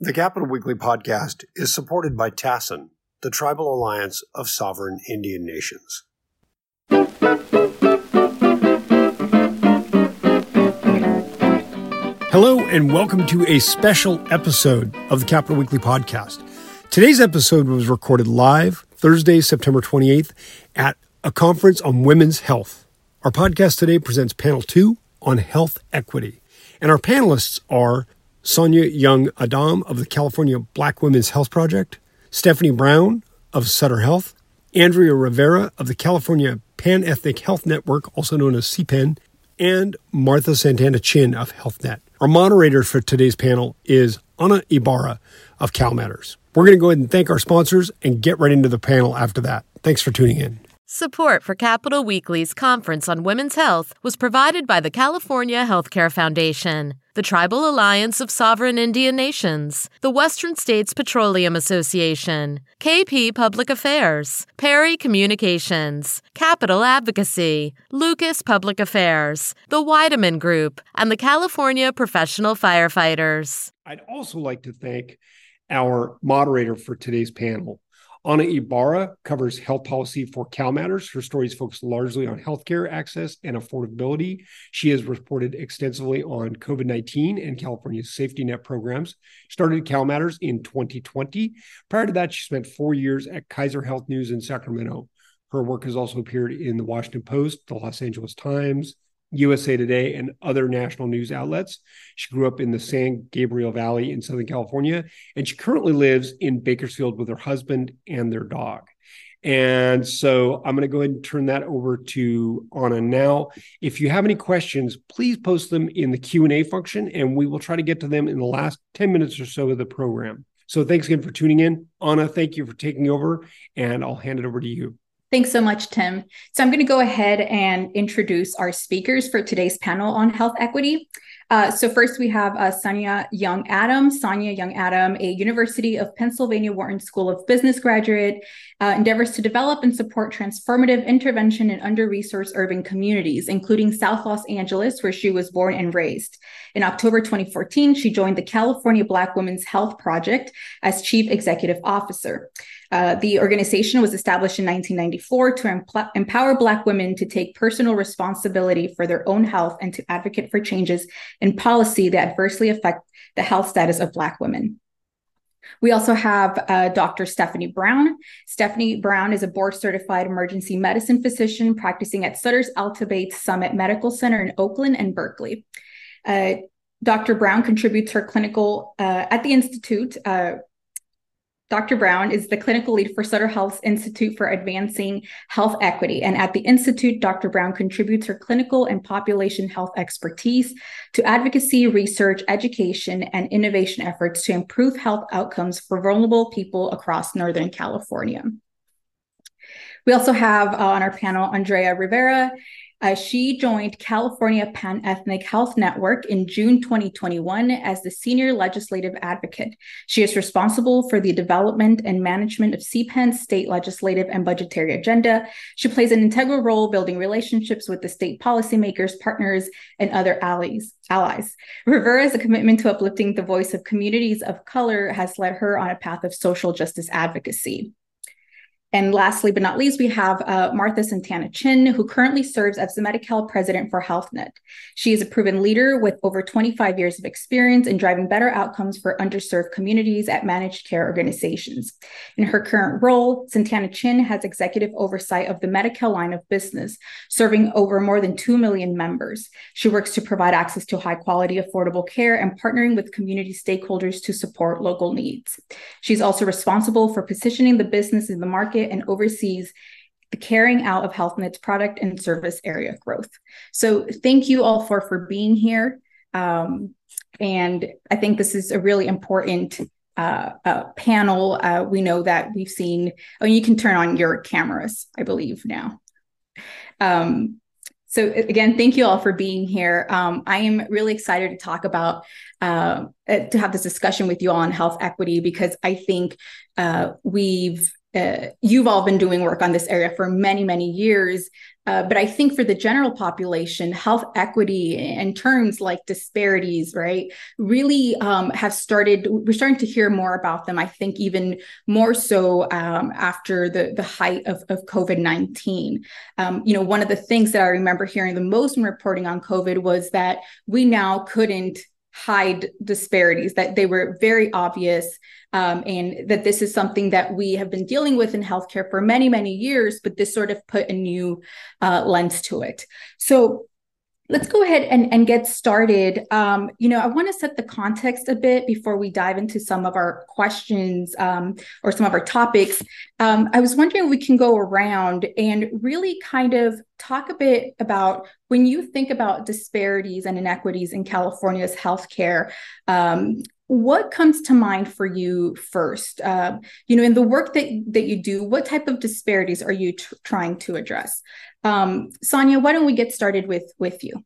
The Capitol Weekly podcast is supported by TASIN, the Tribal Alliance of Sovereign Indian Nations. Hello, and welcome to a special episode of the Capitol Weekly podcast. Today's episode was recorded live Thursday, September 28th at a conference on women's health. Our podcast today presents panel two on health equity. And our panelists are Sonya Young Aadam of the California Black Women's Health Project, Stephanie Brown of Sutter Health, Andrea Rivera of the California Pan Ethnic Health Network, also known as CPEHN, and Martha Santana Chin of HealthNet. Our moderator for today's panel is Ana Ibarra of CalMatters. We're going to go ahead and thank our sponsors and get right into the panel after that. Thanks for tuning in. Support for Capitol Weekly's conference on women's health was provided by the California Healthcare Foundation, the Tribal Alliance of Sovereign Indian Nations, the Western States Petroleum Association, KP Public Affairs, Perry Communications, Capital Advocacy, Lucas Public Affairs, the Weideman Group, and the California Professional Firefighters. I'd also like to thank our moderator for today's panel, Ana Ibarra covers health policy for CalMatters. Her stories focus largely on healthcare access and affordability. She has reported extensively on COVID 19 and California's safety net programs. Started CalMatters in 2020. Prior to that, she spent four years at Kaiser Health News in Sacramento. Her work has also appeared in the Washington Post, the Los Angeles Times, USA Today, and other national news outlets. She grew up in the San Gabriel Valley in Southern California, and she currently lives in Bakersfield with her husband and their dog. And so I'm going to go ahead and turn that over to Ana now. If you have any questions, please post them in the Q&A function and we will try to get to them in the last 10 minutes or so of the program. So thanks again for tuning in. Ana, thank you for taking over and I'll hand it over to you. Thanks so much, Tim. So I'm going to go ahead and introduce our speakers for today's panel on health equity. Uh, so first we have uh, Sonya Young Aadam. Sonya Young Aadam, a University of Pennsylvania Wharton School of Business graduate, uh, endeavors to develop and support transformative intervention in under-resourced urban communities, including South Los Angeles, where she was born and raised. In October 2014, she joined the California Black Women's Health Project as Chief Executive Officer. Uh, the organization was established in 1994 to empower Black women to take personal responsibility for their own health and to advocate for changes in policy that adversely affect the health status of Black women. We also have uh, Dr. Stephanie Brown. Stephanie Brown is a board certified emergency medicine physician practicing at Sutter's Alta Bates Summit Medical Center in Oakland and Berkeley. Uh, Dr. Brown contributes her clinical uh, at the Institute uh, Dr. Brown is the clinical lead for Sutter Health's Institute for Advancing Health Equity. And at the Institute, Dr. Brown contributes her clinical and population health expertise to advocacy, research, education, and innovation efforts to improve health outcomes for vulnerable people across Northern California. We also have uh, on our panel Andrea Rivera. Uh, she joined California Pan Ethnic Health Network in June 2021 as the senior legislative advocate. She is responsible for the development and management of CPEHN's state legislative and budgetary agenda. She plays an integral role building relationships with the state policymakers, partners, and other allies. Allies. Rivera's commitment to uplifting the voice of communities of color has led her on a path of social justice advocacy. And lastly, but not least, we have uh, Martha Santana Chin, who currently serves as the Medi-Cal president for HealthNet. She is a proven leader with over 25 years of experience in driving better outcomes for underserved communities at managed care organizations. In her current role, Santana Chin has executive oversight of the Medi-Cal line of business, serving over more than 2 million members. She works to provide access to high quality, affordable care and partnering with community stakeholders to support local needs. She's also responsible for positioning the business in the market and oversees the carrying out of HealthNet's product and service area growth. So thank you all for for being here. Um, and I think this is a really important uh, uh, panel. Uh, we know that we've seen, oh, you can turn on your cameras, I believe now. Um, so again, thank you all for being here. Um, I am really excited to talk about uh, to have this discussion with you all on health equity because I think uh, we've uh, you've all been doing work on this area for many, many years, Uh, but I think for the general population, health equity and terms like disparities, right, really um, have started. We're starting to hear more about them. I think even more so um, after the the height of, of COVID nineteen. Um, you know, one of the things that I remember hearing the most when reporting on COVID was that we now couldn't hide disparities, that they were very obvious, um, and that this is something that we have been dealing with in healthcare for many, many years, but this sort of put a new uh, lens to it. So let's go ahead and, and get started. Um, you know, I want to set the context a bit before we dive into some of our questions um, or some of our topics. Um, I was wondering if we can go around and really kind of talk a bit about when you think about disparities and inequities in California's healthcare. Um, what comes to mind for you first? Uh, you know, in the work that that you do, what type of disparities are you tr- trying to address? Um, Sonya, why don't we get started with with you?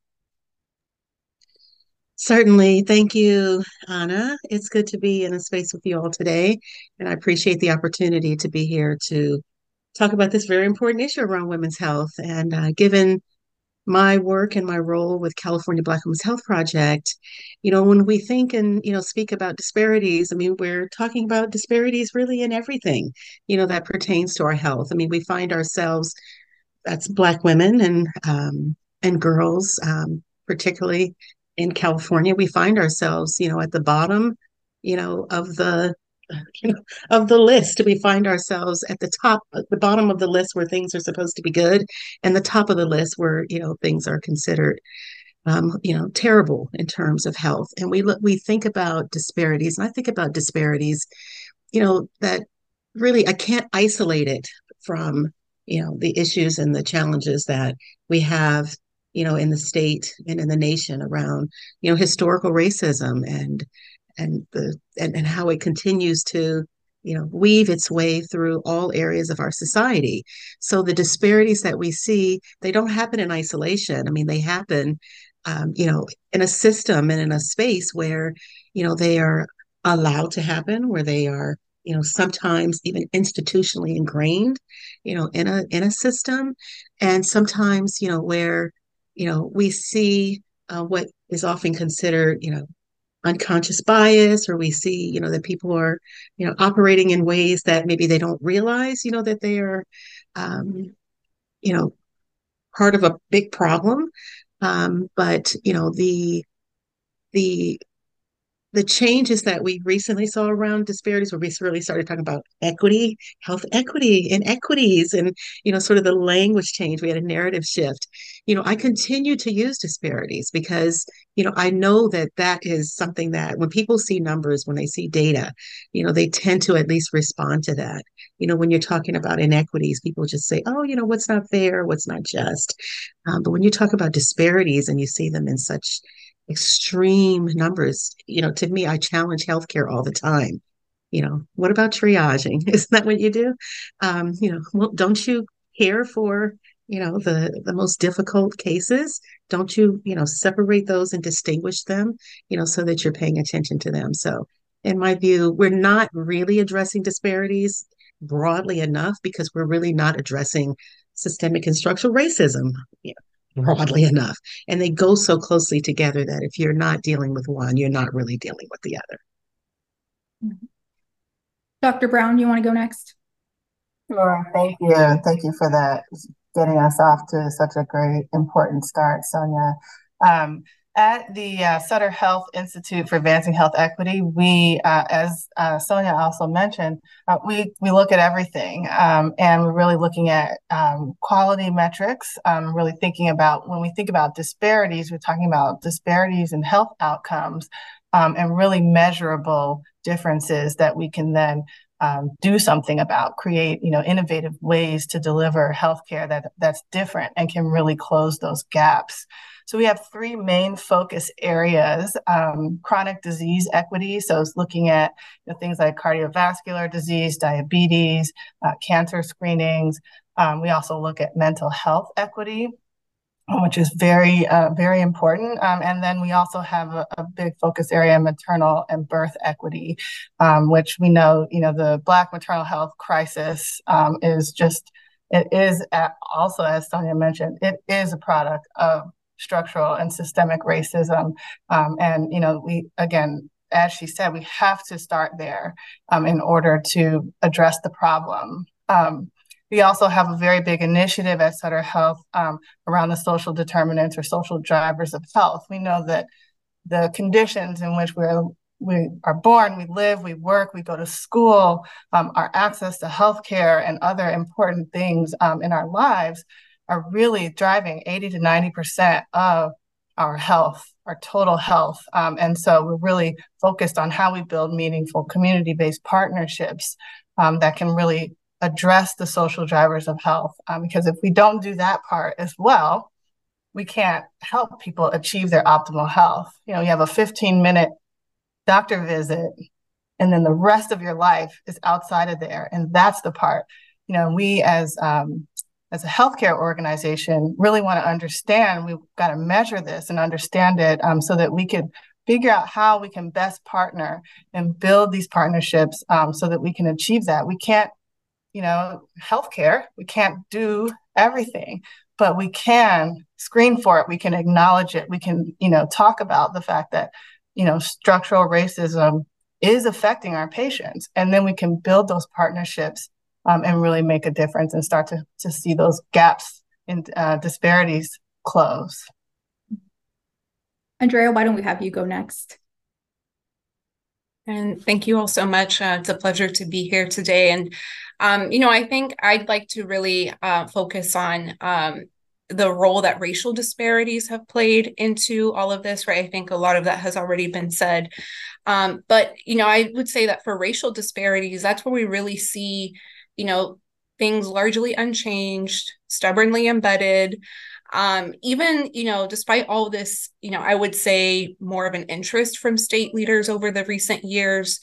Certainly. Thank you, Ana. It's good to be in a space with you all today. And I appreciate the opportunity to be here to talk about this very important issue around women's health. And uh, given my work and my role with California Black Women's Health Project, you know, when we think and, you know, speak about disparities, I mean, we're talking about disparities really in everything, you know, that pertains to our health. I mean, we find ourselves, that's Black women and, um, and girls, um, particularly in California, we find ourselves, you know, at the bottom, you know, of the you know, of the list. We find ourselves at the top, the bottom of the list where things are supposed to be good, and the top of the list where you know things are considered, um, you know, terrible in terms of health. And we look, we think about disparities, and I think about disparities, you know, that really I can't isolate it from you know the issues and the challenges that we have you know in the state and in the nation around you know historical racism and and the and, and how it continues to you know weave its way through all areas of our society. So the disparities that we see they don't happen in isolation. I mean they happen um, you know in a system and in a space where you know they are allowed to happen where they are you know sometimes even institutionally ingrained you know in a in a system and sometimes you know where you know we see uh, what is often considered you know unconscious bias or we see you know that people are you know operating in ways that maybe they don't realize you know that they are um, you know part of a big problem um, but you know the the the changes that we recently saw around disparities where we really started talking about equity health equity and equities and you know sort of the language change. We had a narrative shift. You know i continue to use disparities because you know i know that that is something that when people see numbers when they see data you know they tend to at least respond to that. You know when you're talking about inequities people just say oh you know what's not fair? What's not just? Um, but when you talk about disparities and you see them in such extreme numbers. You know, to me, I challenge healthcare all the time. You know, what about triaging? Isn't that what you do? Um, you know, well, don't you care for you know the the most difficult cases? Don't you you know separate those and distinguish them? You know, so that you're paying attention to them. So, in my view, we're not really addressing disparities broadly enough because we're really not addressing systemic and structural racism. You know, broadly enough. And they go so closely together that if you're not dealing with one, you're not really dealing with the other. Mm-hmm. Dr. Brown, you want to go next? Sure. Thank you. Thank you for that, getting us off to such a great, important start, Sonya. Um, at the uh, Sutter Health Institute for Advancing Health Equity, we, uh, as uh, Sonya also mentioned, uh, we we look at everything, um, and we're really looking at um, quality metrics. Um, really thinking about when we think about disparities, we're talking about disparities in health outcomes, um, and really measurable differences that we can then um, do something about, create you know innovative ways to deliver healthcare that that's different and can really close those gaps. So we have three main focus areas: um, chronic disease equity. So it's looking at you know, things like cardiovascular disease, diabetes, uh, cancer screenings. Um, we also look at mental health equity which is very, uh, very important. Um, and then we also have a, a, big focus area, maternal and birth equity, um, which we know, you know, the Black maternal health crisis um, is just it is also, as Sonya mentioned, it is a product of structural and systemic racism. Um, and, you know, we, again, as she said, we have to start there um, in order to address the problem. Um, we also have a very big initiative at Sutter Health um, around the social determinants or social drivers of health. We know that the conditions in which we're we are born, we live, we work, we go to school, um, our access to healthcare and other important things um, in our lives are really driving 80 to 90% of our health, our total health. Um, and so we're really focused on how we build meaningful community based partnerships um, that can really address the social drivers of health. Um, because if we don't do that part as well, we can't help people achieve their optimal health. You know, you have a 15 minute doctor visit, and then the rest of your life is outside of there. And that's the part, you know, we as um, as a healthcare organization really want to understand we've got to measure this and understand it um, so that we can figure out how we can best partner and build these partnerships um, so that we can achieve that. We can't you know healthcare we can't do everything but we can screen for it we can acknowledge it we can you know talk about the fact that you know structural racism is affecting our patients and then we can build those partnerships um, and really make a difference and start to, to see those gaps and uh, disparities close. Andrea, why don't we have you go next? And thank you all so much. Uh, it's a pleasure to be here today. And, um, you know, I think I'd like to really uh, focus on um, the role that racial disparities have played into all of this, right? I think a lot of that has already been said. Um, but, you know, I would say that for racial disparities, that's where we really see you know, things largely unchanged, stubbornly embedded. Um, even, you know, despite all this, you know, I would say more of an interest from state leaders over the recent years.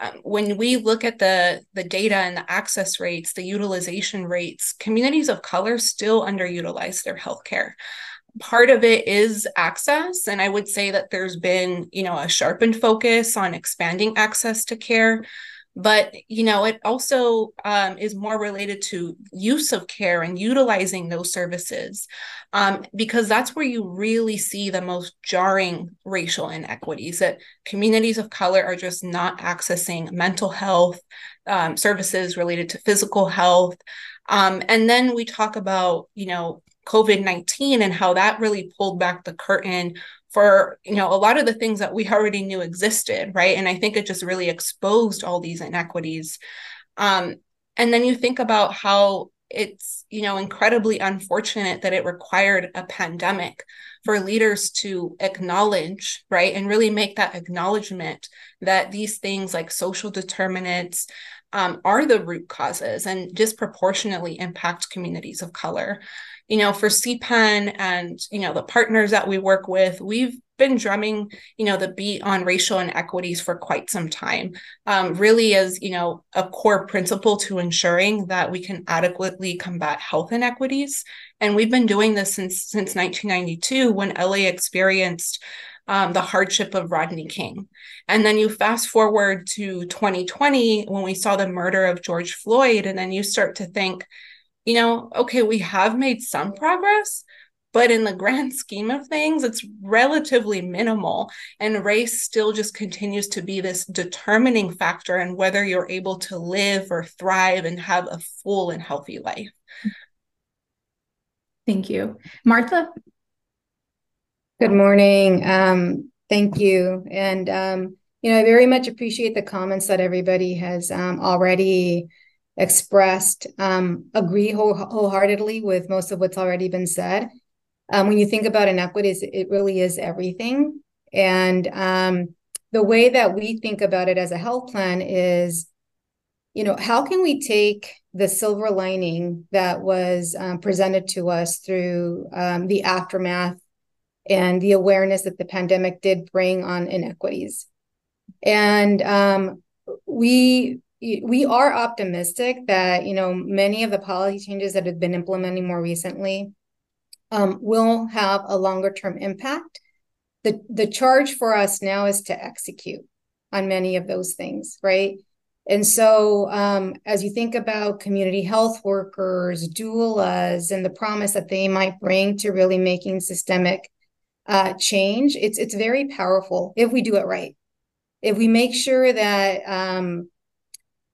Um, when we look at the the data and the access rates, the utilization rates, communities of color still underutilize their healthcare. Part of it is access, and I would say that there's been, you know, a sharpened focus on expanding access to care but you know it also um, is more related to use of care and utilizing those services um, because that's where you really see the most jarring racial inequities that communities of color are just not accessing mental health um, services related to physical health. Um, and then we talk about you know covid-19 and how that really pulled back the curtain for you know a lot of the things that we already knew existed right? And i think it just really exposed all these inequities. Um, and then you think about how it's you know incredibly unfortunate that it required a pandemic for leaders to acknowledge right? And really make that acknowledgement that these things like social determinants um, are the root causes and disproportionately impact communities of color you know, for CPEHN and, you know, the partners that we work with, we've been drumming, you know, the beat on racial inequities for quite some time, um, really as, you know, a core principle to ensuring that we can adequately combat health inequities. And we've been doing this since since 1992 when LA experienced um, the hardship of Rodney King. And then you fast forward to 2020 when we saw the murder of George Floyd, and then you start to think, you know, okay, we have made some progress, but in the grand scheme of things, it's relatively minimal. And race still just continues to be this determining factor in whether you're able to live or thrive and have a full and healthy life. Thank you. Martha? Good morning. Um, thank you. And, um, you know, I very much appreciate the comments that everybody has um, already expressed um, agree whole, wholeheartedly with most of what's already been said. Um, when you think about inequities, it really is everything. And um, the way that we think about it as a health plan is, you know, how can we take the silver lining that was um, presented to us through um, the aftermath and the awareness that the pandemic did bring on inequities? And um, we we are optimistic that you know many of the policy changes that have been implementing more recently um, will have a longer term impact. The the charge for us now is to execute on many of those things, right? And so, um, as you think about community health workers, doulas, and the promise that they might bring to really making systemic uh, change, it's it's very powerful if we do it right. If we make sure that um,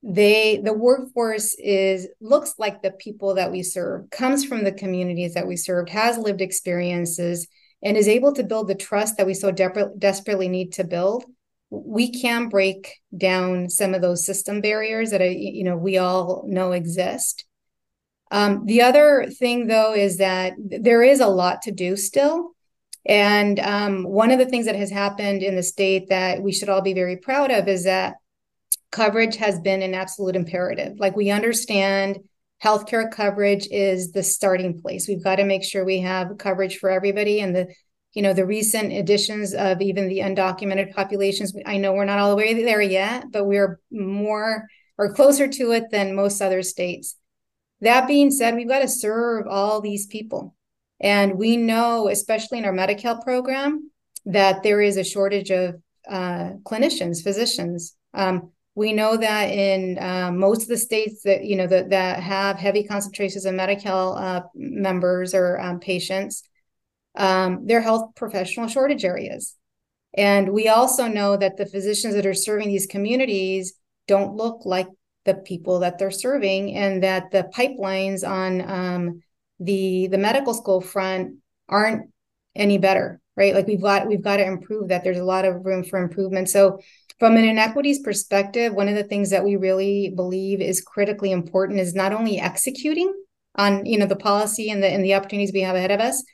they the workforce is looks like the people that we serve, comes from the communities that we served, has lived experiences, and is able to build the trust that we so de- desperately need to build we can break down some of those system barriers that I, you know we all know exist. Um, the other thing, though, is that there is a lot to do still. And um, one of the things that has happened in the state that we should all be very proud of is that coverage has been an absolute imperative. Like we understand healthcare coverage is the starting place. We've got to make sure we have coverage for everybody. And the you know the recent additions of even the undocumented populations i know we're not all the way there yet but we're more or closer to it than most other states that being said we've got to serve all these people and we know especially in our Medi-Cal program that there is a shortage of uh, clinicians physicians um, we know that in uh, most of the states that you know that, that have heavy concentrations of Medi-Cal uh, members or um, patients um, their health professional shortage areas. And we also know that the physicians that are serving these communities don't look like the people that they're serving, and that the pipelines on um, the the medical school front aren't any better, right? Like we've got we've got to improve that. There's a lot of room for improvement. So from an inequities perspective, one of the things that we really believe is critically important is not only executing on you know the policy and the and the opportunities we have ahead of us,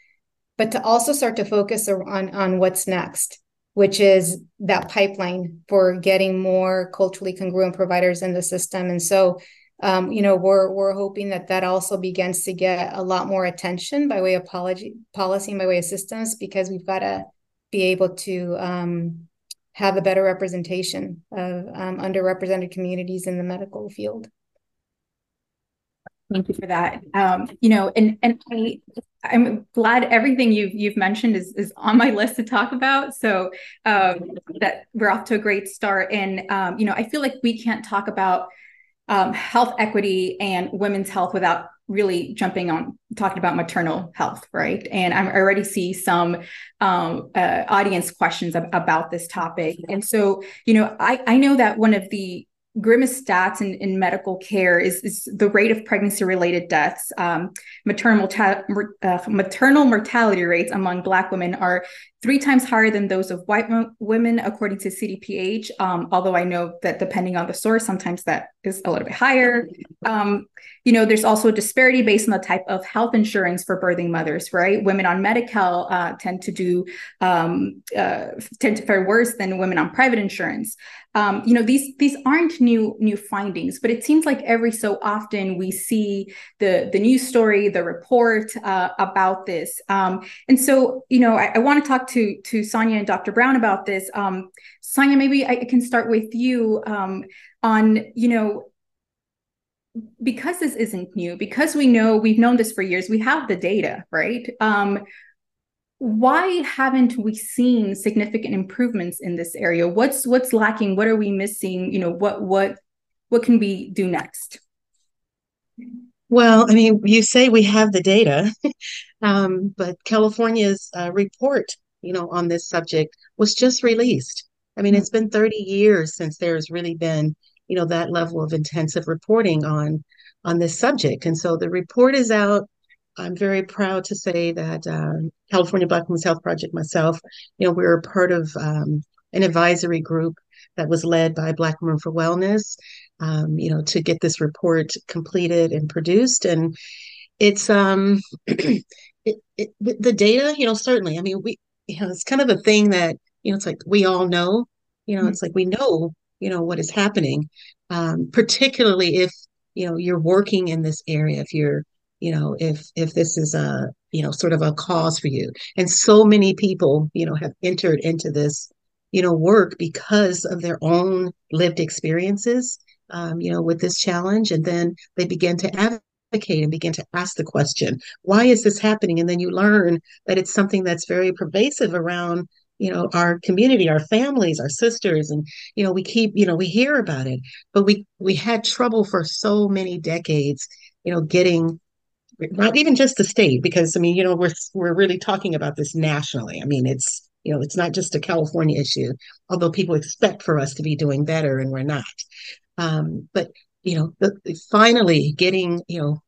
but to also start to focus on on what's next which is that pipeline for getting more culturally congruent providers in the system. And so um, you know we're we're hoping that that also begins to get a lot more attention by way of policy policy and by way of systems because we've got to be able to um, have a better representation of um, underrepresented communities in the medical field Thank you for that. Um, you know, and and I I'm glad everything you've you've mentioned is is on my list to talk about. So um, that we're off to a great start. And um, you know, I feel like we can't talk about um, health equity and women's health without really jumping on talking about maternal health, right? And i already see some um, uh, audience questions ab- about this topic. And so, you know, I I know that one of the grimmest stats in, in medical care is, is the rate of pregnancy related deaths. Um, maternal, uh, maternal mortality rates among Black women are three times higher than those of white women, according to CDPH. Um, although I know that depending on the source, sometimes that is a little bit higher. Um, you know, there's also a disparity based on the type of health insurance for birthing mothers, right? Women on Medi-Cal uh, tend to do um, uh, tend to fare worse than women on private insurance. Um, you know, these these aren't new new findings, but it seems like every so often we see the the news story, the report uh, about this. Um, and so, you know, I, I want to talk to to Sonya and Dr. Brown about this. Um, Sonya, maybe I can start with you um, on you know because this isn't new, because we know we've known this for years, we have the data, right? Um, why haven't we seen significant improvements in this area? What's what's lacking? What are we missing? You know, what what what can we do next? Well, I mean, you say we have the data, um, but California's uh, report, you know, on this subject was just released. I mean, mm-hmm. it's been 30 years since there's really been you know that level of intensive reporting on on this subject and so the report is out i'm very proud to say that uh, california black women's health project myself you know we're part of um, an advisory group that was led by black women for wellness um, you know to get this report completed and produced and it's um it, it, the data you know certainly i mean we you know it's kind of a thing that you know it's like we all know you know mm-hmm. it's like we know you know what is happening um, particularly if you know you're working in this area if you're you know if if this is a you know sort of a cause for you. And so many people you know have entered into this you know work because of their own lived experiences um, you know with this challenge. And then they begin to advocate and begin to ask the question why is this happening? And then you learn that it's something that's very pervasive around you know our community our families our sisters. And you know we keep you know we hear about it. But we we had trouble for so many decades you know getting not even just the state because i mean you know we're we're really talking about this nationally. I mean it's you know it's not just a california issue although people expect for us to be doing better and we're not. Um, but you know the, finally getting you know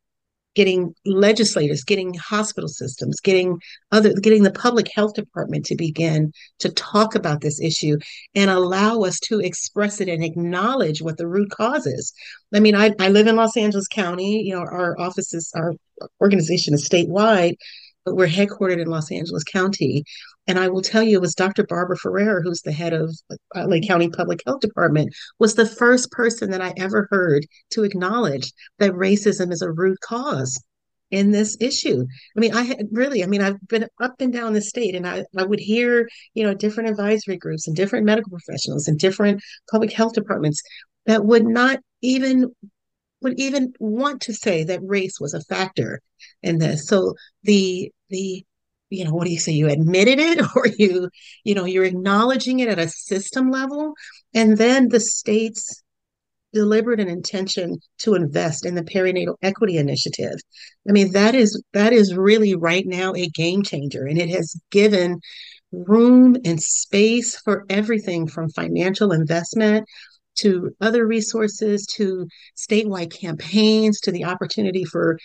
getting legislators, getting hospital systems, getting other, getting the public health department to begin to talk about this issue and allow us to express it and acknowledge what the root cause is. I mean, I, I live in Los Angeles County. You know, our offices, our organization is statewide, but we're headquartered in Los Angeles County. And I will tell you, it was Dr. Barbara Ferrer, who's the head of uh, LA County Public Health Department, was the first person that I ever heard to acknowledge that racism is a root cause in this issue. I mean, I had really, I mean, I've been up and down the state and I, I would hear, you know, different advisory groups and different medical professionals and different public health departments that would not even would even want to say that race was a factor in this. So the the you know what do you say? You admitted it or you you know you're acknowledging it at a system level. And then the state's deliberate an intention to invest in the perinatal equity initiative. I mean that is that is really right now a game changer. And it has given room and space for everything from financial investment to other resources, to statewide campaigns, to the opportunity for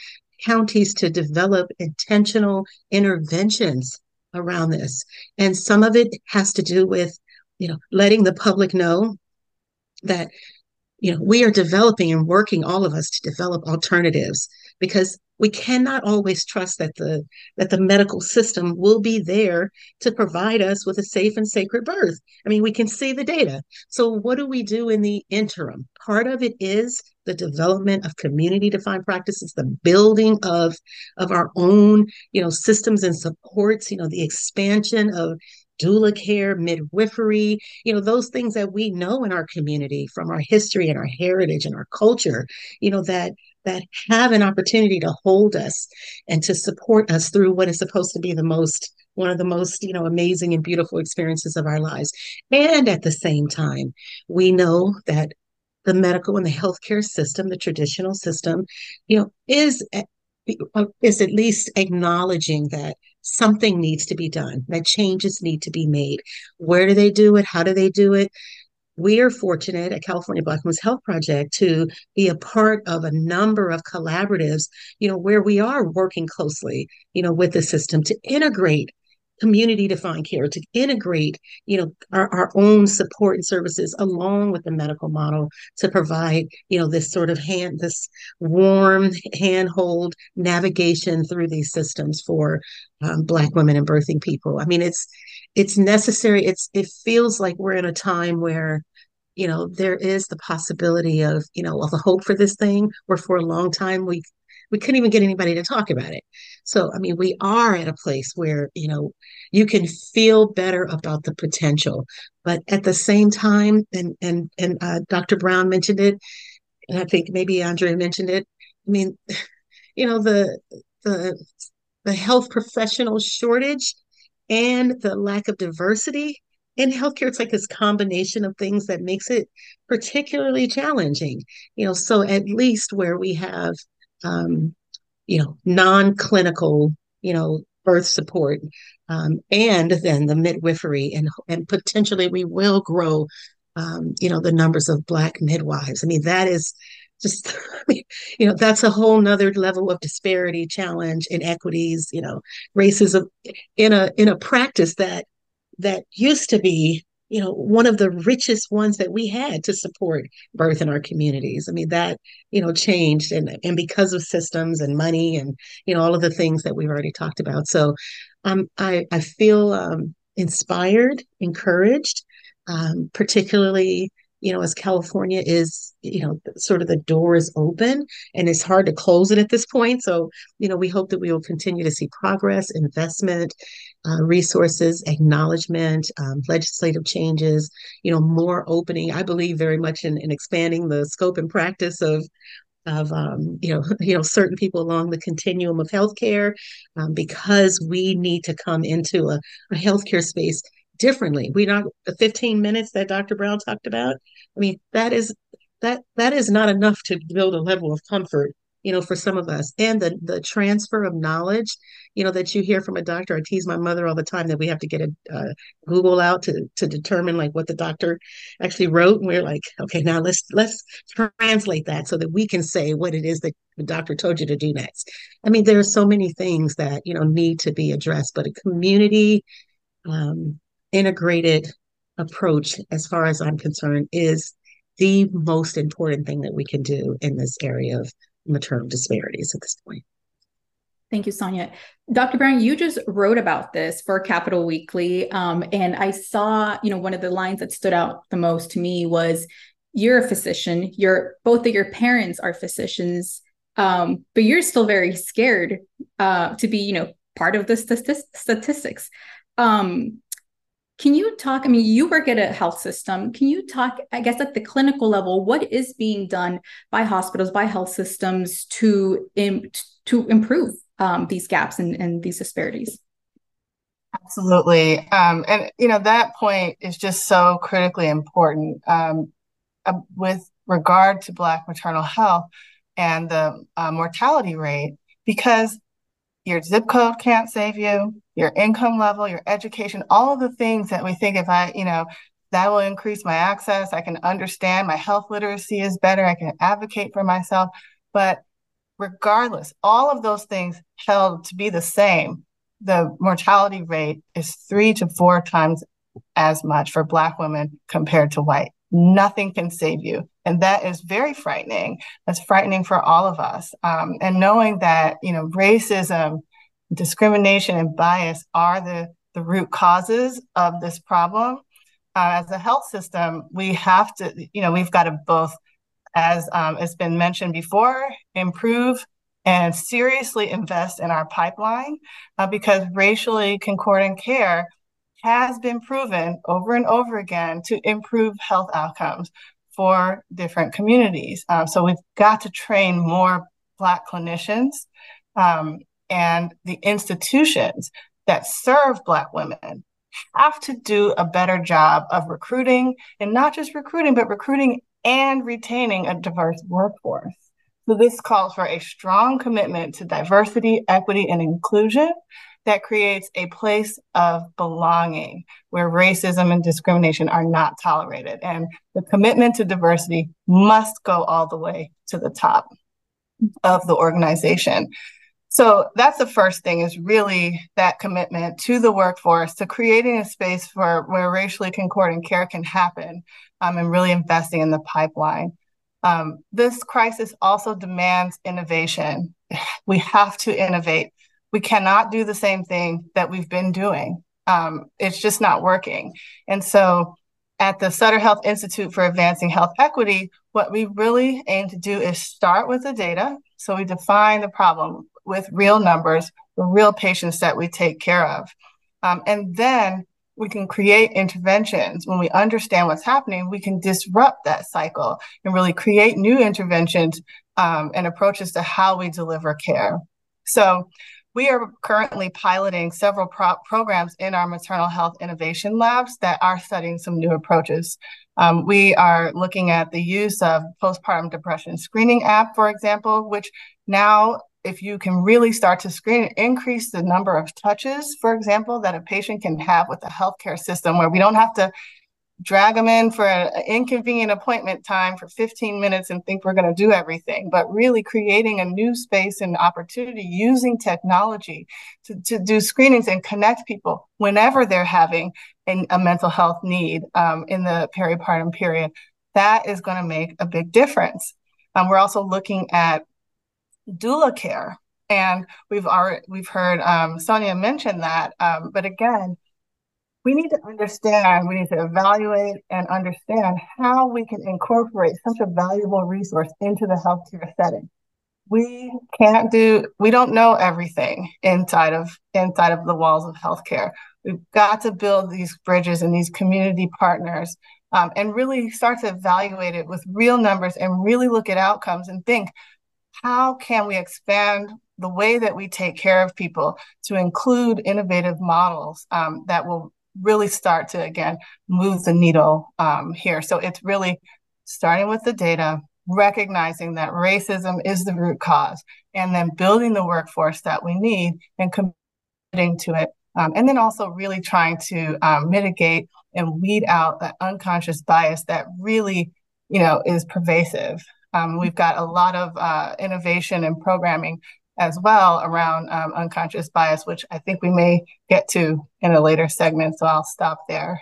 counties to develop intentional interventions around this. And some of it has to do with, you know, letting the public know that you know we are developing and working all of us to develop alternatives because we cannot always trust that the that the medical system will be there to provide us with a safe and sacred birth. I mean we can see the data. So what do we do in the interim? Part of it is the development of community defined practices the building of of our own you know systems and supports you know the expansion of doula care, midwifery, you know, those things that we know in our community from our history and our heritage and our culture, you know, that that have an opportunity to hold us and to support us through what is supposed to be the most one of the most you know amazing and beautiful experiences of our lives and at the same time we know that the medical and the healthcare system the traditional system you know is eh, uh, is at least acknowledging that something needs to be done, that changes need to be made. Where do they do it? How do they do it? We are fortunate at California Black Women's Health Project to be a part of a number of collaboratives, you know, where we are working closely, you know, with the system to integrate community defined care to integrate you know our, our own support and services along with the medical model to provide you know this sort of hand this warm handhold navigation through these systems for um, black women and birthing people. I mean it's it's necessary. It's it feels like we're in a time where you know there is the possibility of you know of a hope for this thing. Where for a long time we we couldn't even get anybody to talk about it. So, I mean, we are at a place where, you know, you can feel better about the potential. But at the same time, and and and uh, Dr. Brown mentioned it, and I think maybe Andrea mentioned it. I mean, you know, the the the health professional shortage and the lack of diversity in healthcare it's like this combination of things that makes it particularly challenging you know so at least where we have um, you know, non-clinical, you know, birth support, um, and then the midwifery, and and potentially we will grow, um, you know, the numbers of Black midwives. I mean, that is just, you know, that's a whole nother level of disparity, challenge, inequities, you know, racism in a in a practice that that used to be you know one of the richest ones that we had to support birth in our communities. I mean that you know changed and and because of systems and money and you know all of the things that we've already talked about. So um i i feel um inspired encouraged um particularly you know, as California is, you know, sort of the door is open and it's hard to close it at this point. So, you know, we hope that we will continue to see progress, investment, uh, resources, acknowledgement, um, legislative changes, you know, more opening. I believe very much in, in expanding the scope and practice of of um, you know you know certain people along the continuum of healthcare um, because we need to come into a, a healthcare space differently. We not the 15 minutes that Dr. Brown talked about. I mean, that is that that is not enough to build a level of comfort you know, for some of us. And the the transfer of knowledge, you know, that you hear from a doctor. I tease my mother all the time that we have to get a uh, Google out to to determine like what the doctor actually wrote, and we're like, okay, now let's let's translate that so that we can say what it is that the doctor told you to do next. I mean, there are so many things that you know need to be addressed, but a community um, integrated approach, as far as I'm concerned, is the most important thing that we can do in this area of maternal disparities at this point. Thank you, Sonya. Dr. Brown, you just wrote about this for Capitol Weekly. Um, and I saw, you know, one of the lines that stood out the most to me was you're a physician, you're both of your parents are physicians, um, but you're still very scared uh, to be, you know, part of the statistics. Um, can you talk? I mean, you work at a health system. Can you talk, I guess, at the clinical level, what is being done by hospitals, by health systems to, Im- to improve um, these gaps and, and these disparities? Absolutely. Um, and, you know, that point is just so critically important um, uh, with regard to Black maternal health and the uh, mortality rate, because your zip code can't save you, your income level, your education, all of the things that we think if I, you know, that will increase my access. I can understand my health literacy is better. I can advocate for myself. But regardless, all of those things held to be the same, the mortality rate is three to four times as much for Black women compared to white. Nothing can save you. And that is very frightening. That's frightening for all of us. Um, and knowing that, you know, racism, discrimination and bias are the, the root causes of this problem. Uh, as a health system, we have to, you know, we've got to both, as um, it's been mentioned before, improve and seriously invest in our pipeline uh, because racially concordant care has been proven over and over again to improve health outcomes for different communities. Uh, so we've got to train more Black clinicians um, and the institutions that serve Black women have to do a better job of recruiting and not just recruiting, but recruiting and retaining a diverse workforce. So, this calls for a strong commitment to diversity, equity, and inclusion that creates a place of belonging where racism and discrimination are not tolerated. And the commitment to diversity must go all the way to the top of the organization. So that's the first thing is really that commitment to the workforce, to creating a space for where racially concordant care can happen um, and really investing in the pipeline. Um, this crisis also demands innovation. We have to innovate. We cannot do the same thing that we've been doing. Um, it's just not working. And so at the Sutter Health Institute for Advancing Health Equity, what we really aim to do is start with the data. So we define the problem with real numbers, the real patients that we take care of. Um, and then we can create interventions. When we understand what's happening, we can disrupt that cycle and really create new interventions um, and approaches to how we deliver care. So, we are currently piloting several pro- programs in our maternal health innovation labs that are studying some new approaches. Um, we are looking at the use of postpartum depression screening app, for example, which now if you can really start to screen increase the number of touches, for example, that a patient can have with the healthcare system, where we don't have to drag them in for an inconvenient appointment time for 15 minutes and think we're going to do everything, but really creating a new space and opportunity using technology to, to do screenings and connect people whenever they're having a mental health need um, in the peripartum period. That is going to make a big difference. Um, we're also looking at doula care. And we've already we've heard um, Sonya mention that, um, but again, we need to understand, we need to evaluate and understand how we can incorporate such a valuable resource into the healthcare setting. We can't do, we don't know everything inside of inside of the walls of healthcare. We've got to build these bridges and these community partners um, and really start to evaluate it with real numbers and really look at outcomes and think how can we expand the way that we take care of people to include innovative models um, that will really start to again move the needle um, here. So it's really starting with the data, recognizing that racism is the root cause, and then building the workforce that we need and committing to it. Um, and then also really trying to um, mitigate and weed out that unconscious bias that really, you know, is pervasive. Um, we've got a lot of uh, innovation and programming as well around um, unconscious bias, which I think we may get to in a later segment. So I'll stop there.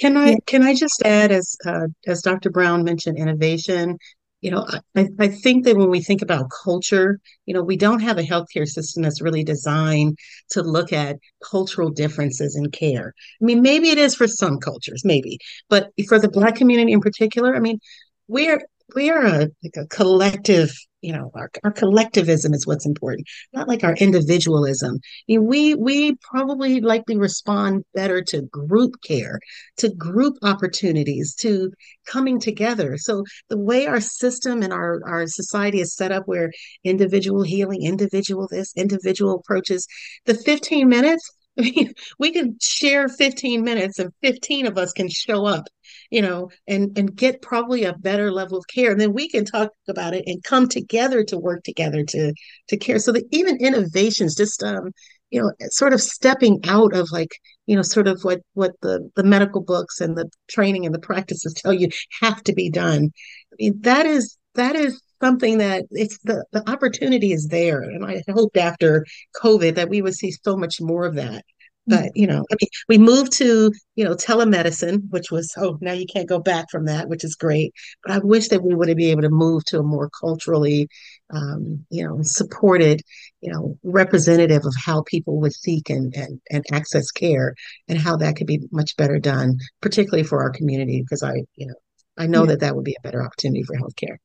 Can I can I just add, as uh, as Dr. Brown mentioned, innovation. You know, I, I think that when we think about culture, you know, we don't have a healthcare system that's really designed to look at cultural differences in care. I mean, maybe it is for some cultures, maybe, but for the Black community in particular, I mean, we're we are a like a collective you know our, our collectivism is what's important not like our individualism. I mean, we we probably likely respond better to group care to group opportunities to coming together. So the way our system and our our society is set up where individual healing individual this individual approaches the 15 minutes I mean, we can share 15 minutes and 15 of us can show up you know, and and get probably a better level of care. And then we can talk about it and come together to work together to to care. So that even innovations, just um, you know, sort of stepping out of like, you know, sort of what what the the medical books and the training and the practices tell you have to be done. I mean, that is that is something that it's the the opportunity is there and i hoped after covid that we would see so much more of that but you know i mean we moved to you know telemedicine which was oh now you can't go back from that which is great. But i wish that we would be able to move to a more culturally um, you know supported you know representative of how people would seek and, and and access care and how that could be much better done particularly for our community because i you know i know yeah. that that would be a better opportunity for healthcare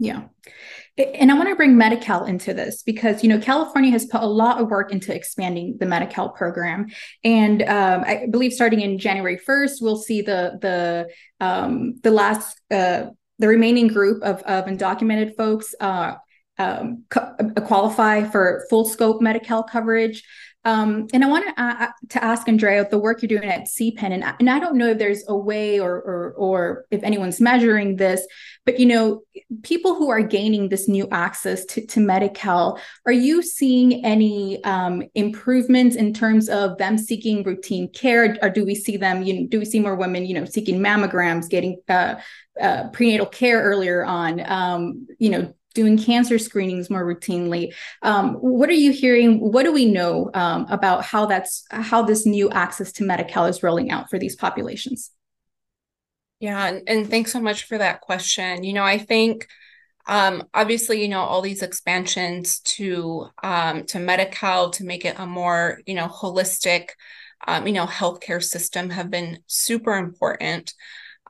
yeah. And I want to bring Medi-Cal into this because, you know, California has put a lot of work into expanding the Medi-Cal program. And um, I believe starting in January 1st, we'll see the, the, um, the last, uh, the remaining group of, of undocumented folks uh, um, qualify for full scope Medi-Cal coverage. Um, and I want to, uh, to ask Andrea the work you're doing at CPEHN, and, and I don't know if there's a way or, or, or if anyone's measuring this, but you know, people who are gaining this new access to, to Medi-Cal, are you seeing any um, improvements in terms of them seeking routine care, or do we see them? You know, do we see more women, you know, seeking mammograms, getting uh, uh, prenatal care earlier on? Um, you know, doing cancer screenings more routinely. Um, what are you hearing? What do we know um, about how that's how this new access to Medi-Cal is rolling out for these populations? Yeah, and, and thanks so much for that question. You know, I think um, obviously, you know, all these expansions to um, to Medi-Cal to make it a more, you know, holistic, um, you know, healthcare system have been super important.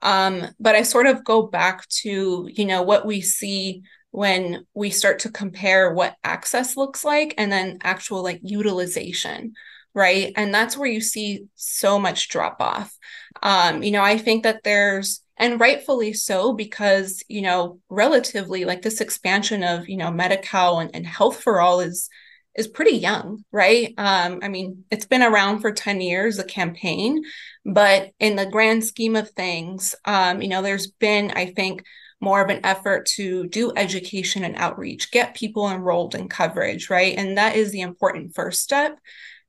Um, but I sort of go back to, you know, what we see when we start to compare what access looks like and then actual like utilization right? And that's where you see so much drop off. Um you know i think that there's and rightfully so because you know relatively like this expansion of you know Medi-Cal and, and health for all is is pretty young right? Um i mean it's been around for 10 years the campaign but in the grand scheme of things um you know there's been i think more of an effort to do education and outreach, get people enrolled in coverage, right? And that is the important first step.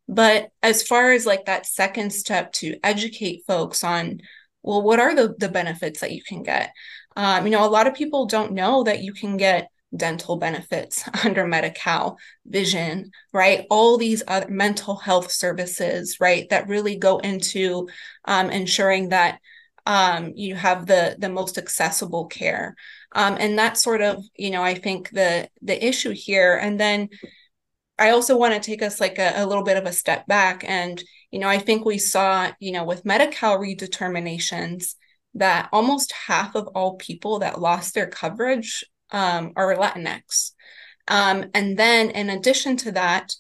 But as far as like that second step to educate folks on, well, what are the, the benefits that you can get? Um, you know, a lot of people don't know that you can get dental benefits under Medi-Cal, vision, right? All these other mental health services, right? That really go into um, ensuring that um, you have the the most accessible care. Um, and that's sort of you know i think the the issue here. And then i also want to take us like a, a little bit of a step back and you know i think we saw you know with Medi-Cal redeterminations that almost half of all people that lost their coverage um, are latinx. Um, and then in addition to that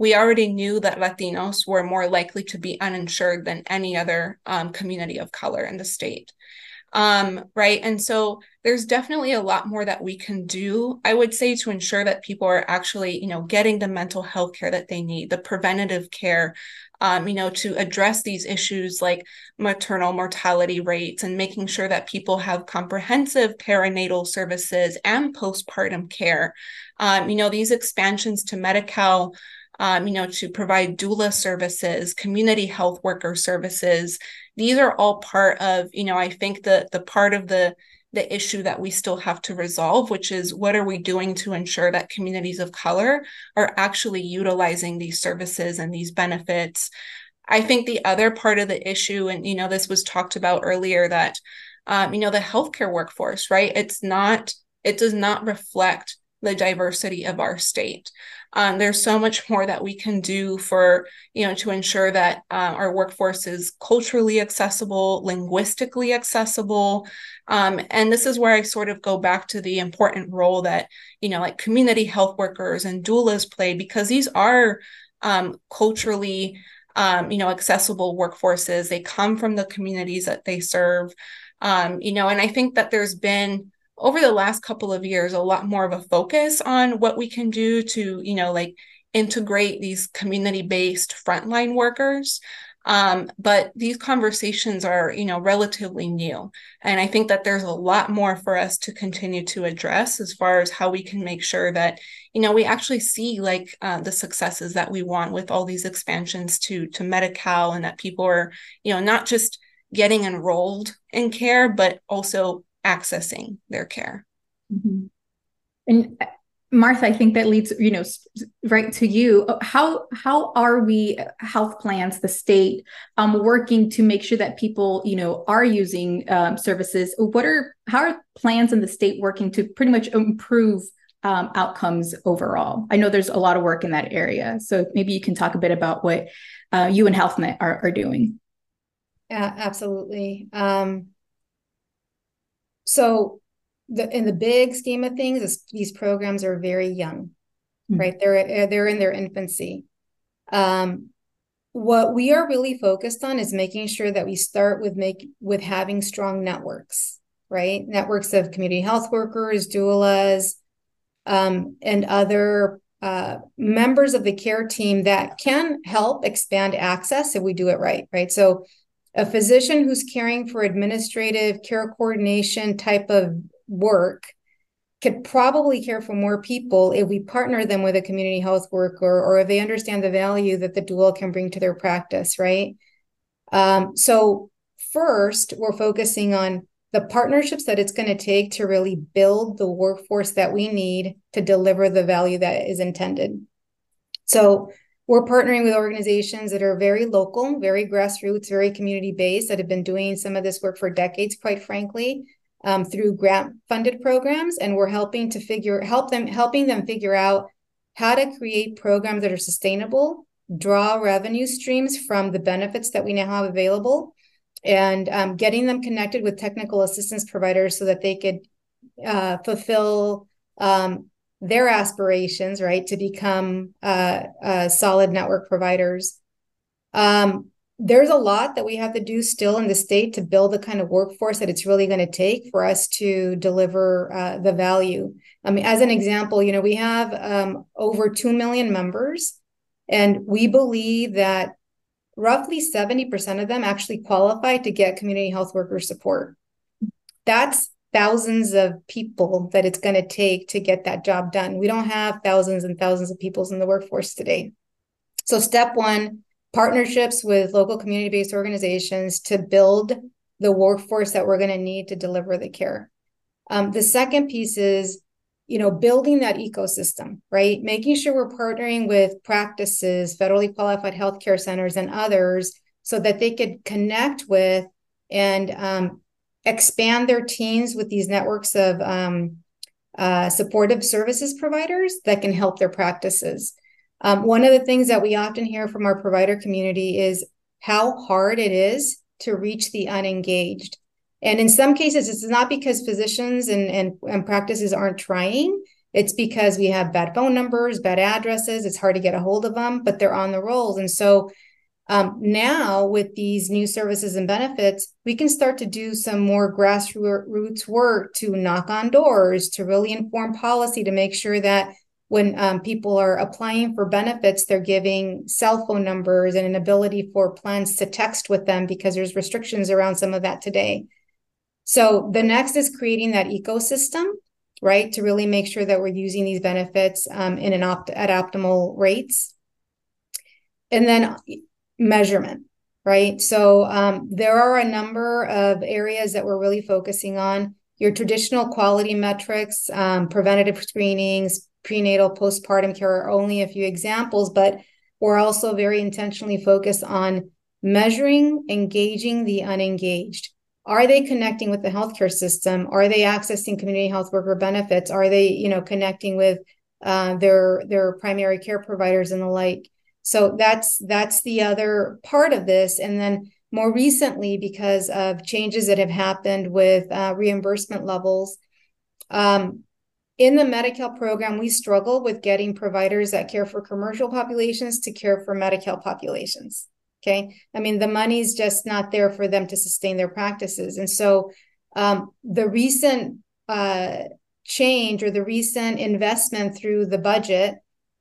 we already knew that Latinos were more likely to be uninsured than any other um, community of color in the state. um, right? And so there's definitely a lot more that we can do, I would say, to ensure that people are actually, you know, getting the mental health care that they need, the preventative care, um, you know, to address these issues like maternal mortality rates and making sure that people have comprehensive perinatal services and postpartum care. Um, you know, these expansions to Medi-Cal um, you know, to provide doula services, community health worker services. These are all part of, you know, I think the the part of the the issue that we still have to resolve, which is what are we doing to ensure that communities of color are actually utilizing these services and these benefits. I think the other part of the issue, and you know, this was talked about earlier, that um, you know, the healthcare workforce, right? It's not, it does not reflect the diversity of our state. Um, there's so much more that we can do for, you know, to ensure that uh, our workforce is culturally accessible, linguistically accessible. Um, and this is where I sort of go back to the important role that, you know, like community health workers and doulas play, because these are um, culturally, um, you know, accessible workforces. They come from the communities that they serve. Um, you know, and I think that there's been over the last couple of years a lot more of a focus on what we can do to you know like integrate these community based frontline workers. Um, but these conversations are you know relatively new and i think that there's a lot more for us to continue to address as far as how we can make sure that you know we actually see like uh, the successes that we want with all these expansions to to Medi-Cal and that people are you know not just getting enrolled in care but also accessing their care. Mm-hmm. And uh, Martha, I think that leads, you know, right to you. How how are we uh, health plans, the state, um, working to make sure that people, you know, are using um, services? What are how are plans in the state working to pretty much improve um, outcomes overall? I know there's a lot of work in that area, so maybe you can talk a bit about what uh, you and Health Net are, are doing. Yeah, absolutely. Um, so the in the big scheme of things, this, these programs are very young, mm-hmm. right? They're they're in their infancy. Um, what we are really focused on is making sure that we start with make with having strong networks, right? Networks of community health workers, doulas, um, and other uh, members of the care team that can help expand access if we do it right, right? So a physician who's caring for administrative care coordination type of work could probably care for more people if we partner them with a community health worker or if they understand the value that the doula can bring to their practice, right? Um, so, first, we're focusing on the partnerships that it's going to take to really build the workforce that we need to deliver the value that is intended. So, we're partnering with organizations that are very local, very grassroots, very community based, that have been doing some of this work for decades, quite frankly, um, through grant funded programs. And we're helping to figure, help them, helping them figure out how to create programs that are sustainable, draw revenue streams from the benefits that we now have available, and um, getting them connected with technical assistance providers so that they could uh, fulfill um, their aspirations, right, to become uh, uh, solid network providers. Um, there's a lot that we have to do still in the state to build the kind of workforce that it's really going to take for us to deliver uh, the value. I mean, as an example, you know, we have um, over 2 million members, and we believe that roughly 70% of them actually qualify to get community health worker support. That's thousands of people that it's going to take to get that job done. We don't have thousands and thousands of people in the workforce today. So, step one partnerships with local community based organizations to build the workforce that we're going to need to deliver the care. Um, the second piece is you know building that ecosystem right making sure we're partnering with practices federally qualified healthcare centers and others so that they could connect with and um, expand their teams with these networks of um, uh, supportive services providers that can help their practices. Um, one of the things that we often hear from our provider community is how hard it is to reach the unengaged. And in some cases, it's not because physicians and, and, and practices aren't trying. It's because we have bad phone numbers, bad addresses. It's hard to get a hold of them, but they're on the rolls. And so Um, now, with these new services and benefits, we can start to do some more grassroots work to knock on doors, to really inform policy, to make sure that when um, people are applying for benefits, they're giving cell phone numbers and an ability for plans to text with them because there's restrictions around some of that today. So the next is creating that ecosystem, right, to really make sure that we're using these benefits um, in an opt at optimal rates. And then measurement, right? So um, there are a number of areas that we're really focusing on. Your traditional quality metrics, um, preventative screenings, prenatal, postpartum care are only a few examples, but we're also very intentionally focused on measuring, engaging the unengaged. Are they connecting with the healthcare system? Are they accessing community health worker benefits? Are they, you know, connecting with uh, their their primary care providers and the like? So that's that's the other part of this. And then more recently, because of changes that have happened with uh, reimbursement levels, um, in the Medi-Cal program, we struggle with getting providers that care for commercial populations to care for Medi-Cal populations. Okay, I mean the money's just not there for them to sustain their practices, and so um, the recent uh, change or the recent investment through the budget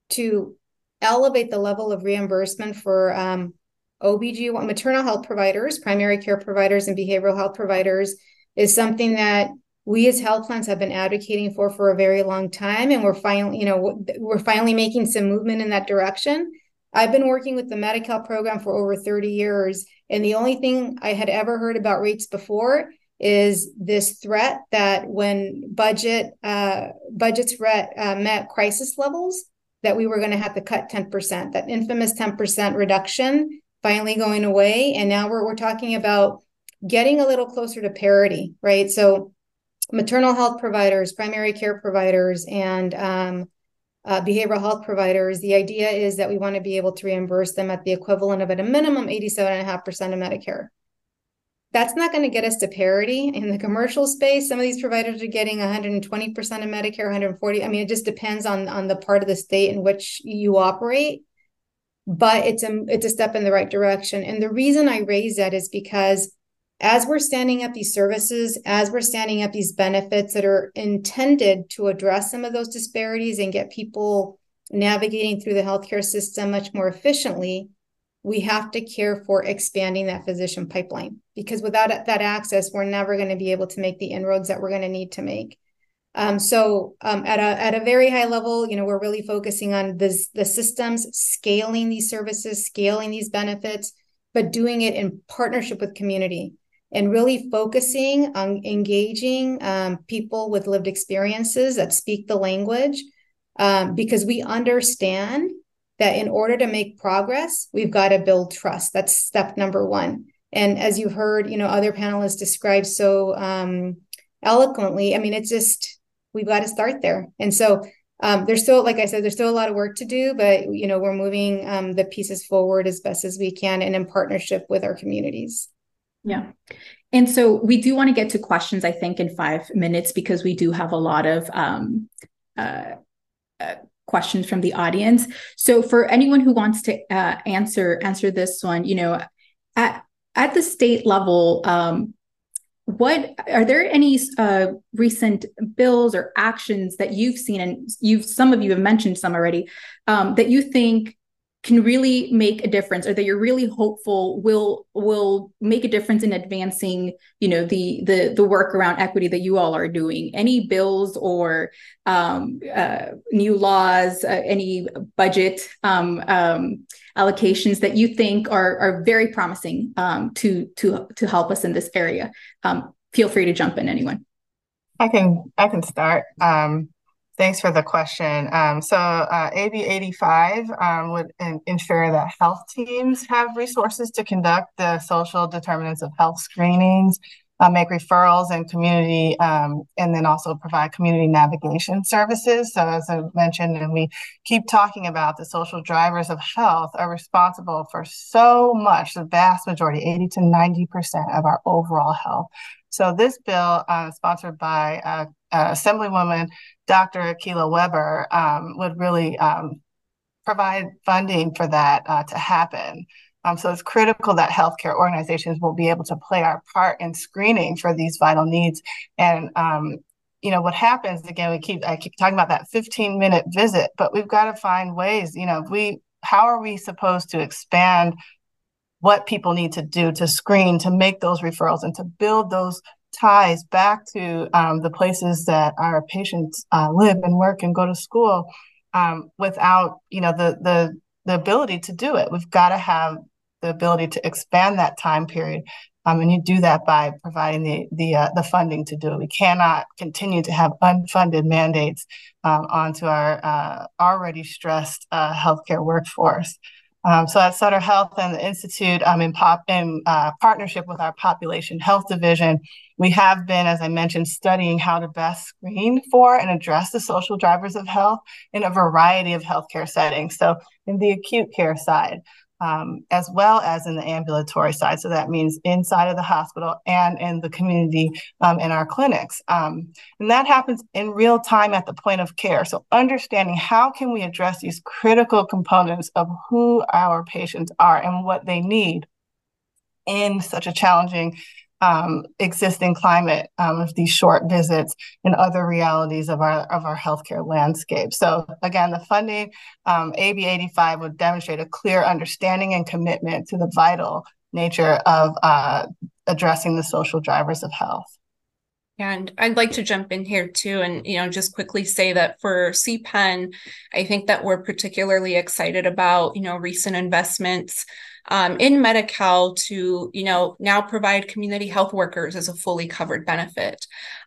to elevate the level of reimbursement for um, OBGYN, maternal health providers, primary care providers, and behavioral health providers is something that we as health plans have been advocating for for a very long time, and we're finally, you know, we're finally making some movement in that direction. I've been working with the Medi-Cal program for over 30 years, and the only thing I had ever heard about rates before is this threat that when budget uh, budgets re- uh, met crisis levels, that we were going to have to cut 10%, that infamous 10% reduction finally going away. And now we're, we're talking about getting a little closer to parity, right? So maternal health providers, primary care providers, and um, uh, behavioral health providers, the idea is that we want to be able to reimburse them at the equivalent of at a minimum 87.5% of Medicare that's not going to get us to parity in the commercial space. Some of these providers are getting 120% of Medicare, 140. I mean, it just depends on on the part of the state in which you operate. But it's a it's a step in the right direction. And the reason I raise that is because as we're standing up these services, as we're standing up these benefits that are intended to address some of those disparities and get people navigating through the healthcare system much more efficiently, we have to care for expanding that physician pipeline because without that access, we're never going to be able to make the inroads that we're going to need to make. Um, so um, at a at a very high level, you know, we're really focusing on this the systems, scaling these services, scaling these benefits, but doing it in partnership with community and really focusing on engaging um, people with lived experiences that speak the language um, because we understand that in order to make progress, we've got to build trust. That's step number one. And as you heard, you know, other panelists describe so um, eloquently, I mean, it's just we've got to start there. And so um, there's still, like I said, there's still a lot of work to do, but you know, we're moving um, the pieces forward as best as we can, and in partnership with our communities. Yeah. And so we do want to get to questions, I think, in five minutes because we do have a lot of um, uh, uh, questions from the audience. So for anyone who wants to uh, answer answer this one, you know, at at the state level, um, what are there any uh, recent bills or actions that you've seen, and you've some of you have mentioned some already, um, that you think can really make a difference or that you're really hopeful will will make a difference in advancing you know the the the work around equity that you all are doing? Any bills or um, uh, new laws uh, any budget um, um, allocations that you think are are very promising um, to to to help us in this area. Um, feel free to jump in anyone. I can i can start. Um, Thanks for the question. Um, so uh, AB 85 um, would in- ensure that health teams have resources to conduct the social determinants of health screenings, uh, make referrals and community, um, and then also provide community navigation services. So as I mentioned, and we keep talking about the social drivers of health are responsible for so much, the vast majority, 80 to 90% of our overall health. So this bill, uh, sponsored by uh, uh, Assemblywoman Dr. Akilah Weber, um, would really um, provide funding for that uh, to happen. Um, so it's critical that healthcare organizations will be able to play our part in screening for these vital needs. And um, you know what happens again? We keep I keep talking about that 15 minute visit, but we've got to find ways. You know, we how are we supposed to expand what people need to do to screen, to make those referrals, and to build those ties back to um, the places that our patients uh, live and work and go to school um, without you know the the the ability to do it. We've got to have the ability to expand that time period. Um, and you do that by providing the the uh, the funding to do it. We cannot continue to have unfunded mandates um, onto our uh, already stressed uh, healthcare workforce. Um, so at Sutter Health and the Institute, um, in, pop, in uh, partnership with our Population Health Division, we have been, as I mentioned, studying how to best screen for and address the social drivers of health in a variety of healthcare settings. So in the acute care side, um, as well as in the ambulatory side. So that means inside of the hospital and in the community um, in our clinics. Um, and that happens in real time at the point of care. So understanding how can we address these critical components of who our patients are and what they need in such a challenging um, existing climate um, of these short visits and other realities of our of our healthcare landscape. So again, the funding um, AB 85 would demonstrate a clear understanding and commitment to the vital nature of uh, addressing the social drivers of health. And I'd like to jump in here too, and you know, just quickly say that for CPEHN, I think that we're particularly excited about you know recent investments um, in Medi-Cal to, you know, now provide community health workers as a fully covered benefit.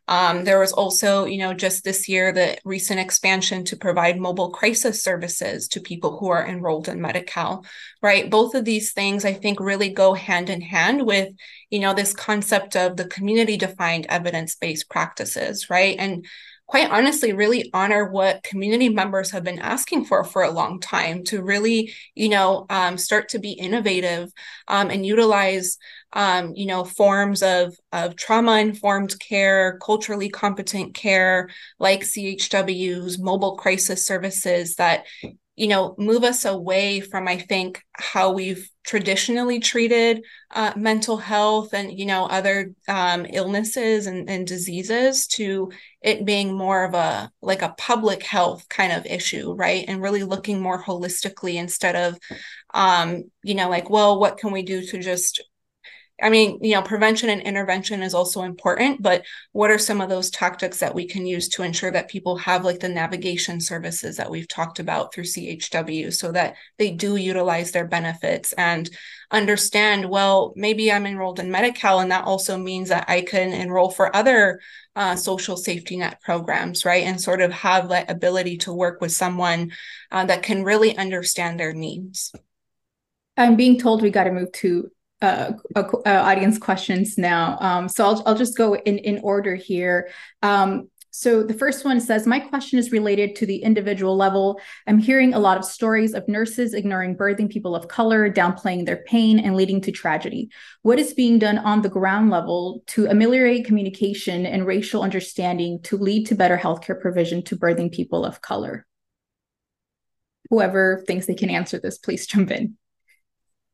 Um, there was also, you know, just this year, the recent expansion to provide mobile crisis services to people who are enrolled in Medi-Cal, right? Both of these things, I think, really go hand in hand with, you know, this concept of the community defined evidence based practices, right? And quite honestly really honor what community members have been asking for for a long time to really you know um, start to be innovative um, and utilize um, you know forms of of trauma informed care culturally competent care like chws mobile crisis services that you know move us away from i think how we've traditionally treated uh, mental health and you know other um, illnesses and, and diseases to it being more of a like a public health kind of issue right? And really looking more holistically instead of um, you know like well what can we do to just I mean, you know, prevention and intervention is also important, but what are some of those tactics that we can use to ensure that people have like the navigation services that we've talked about through CHW so that they do utilize their benefits and understand, well, maybe I'm enrolled in Medi-Cal and that also means that I can enroll for other uh, social safety net programs, right? And sort of have that ability to work with someone uh, that can really understand their needs. I'm being told we got to move to uh, uh, audience questions now. Um, so I'll, I'll just go in, in order here. Um, so the first one says, My question is related to the individual level. I'm hearing a lot of stories of nurses ignoring birthing people of color, downplaying their pain, and leading to tragedy. What is being done on the ground level to ameliorate communication and racial understanding to lead to better healthcare provision to birthing people of color? Whoever thinks they can answer this, please jump in.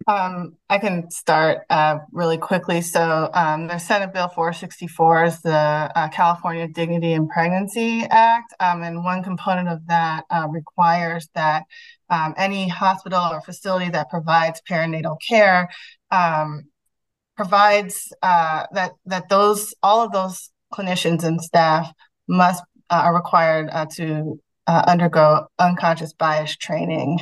Um, I can start uh, really quickly. So, um, the Senate Bill 464 is the uh, California Dignity and Pregnancy Act. Um, and one component of that uh, requires that um, any hospital or facility that provides perinatal care um, provides uh, that, that those, all of those clinicians and staff must uh, are required uh, to undergo unconscious bias training.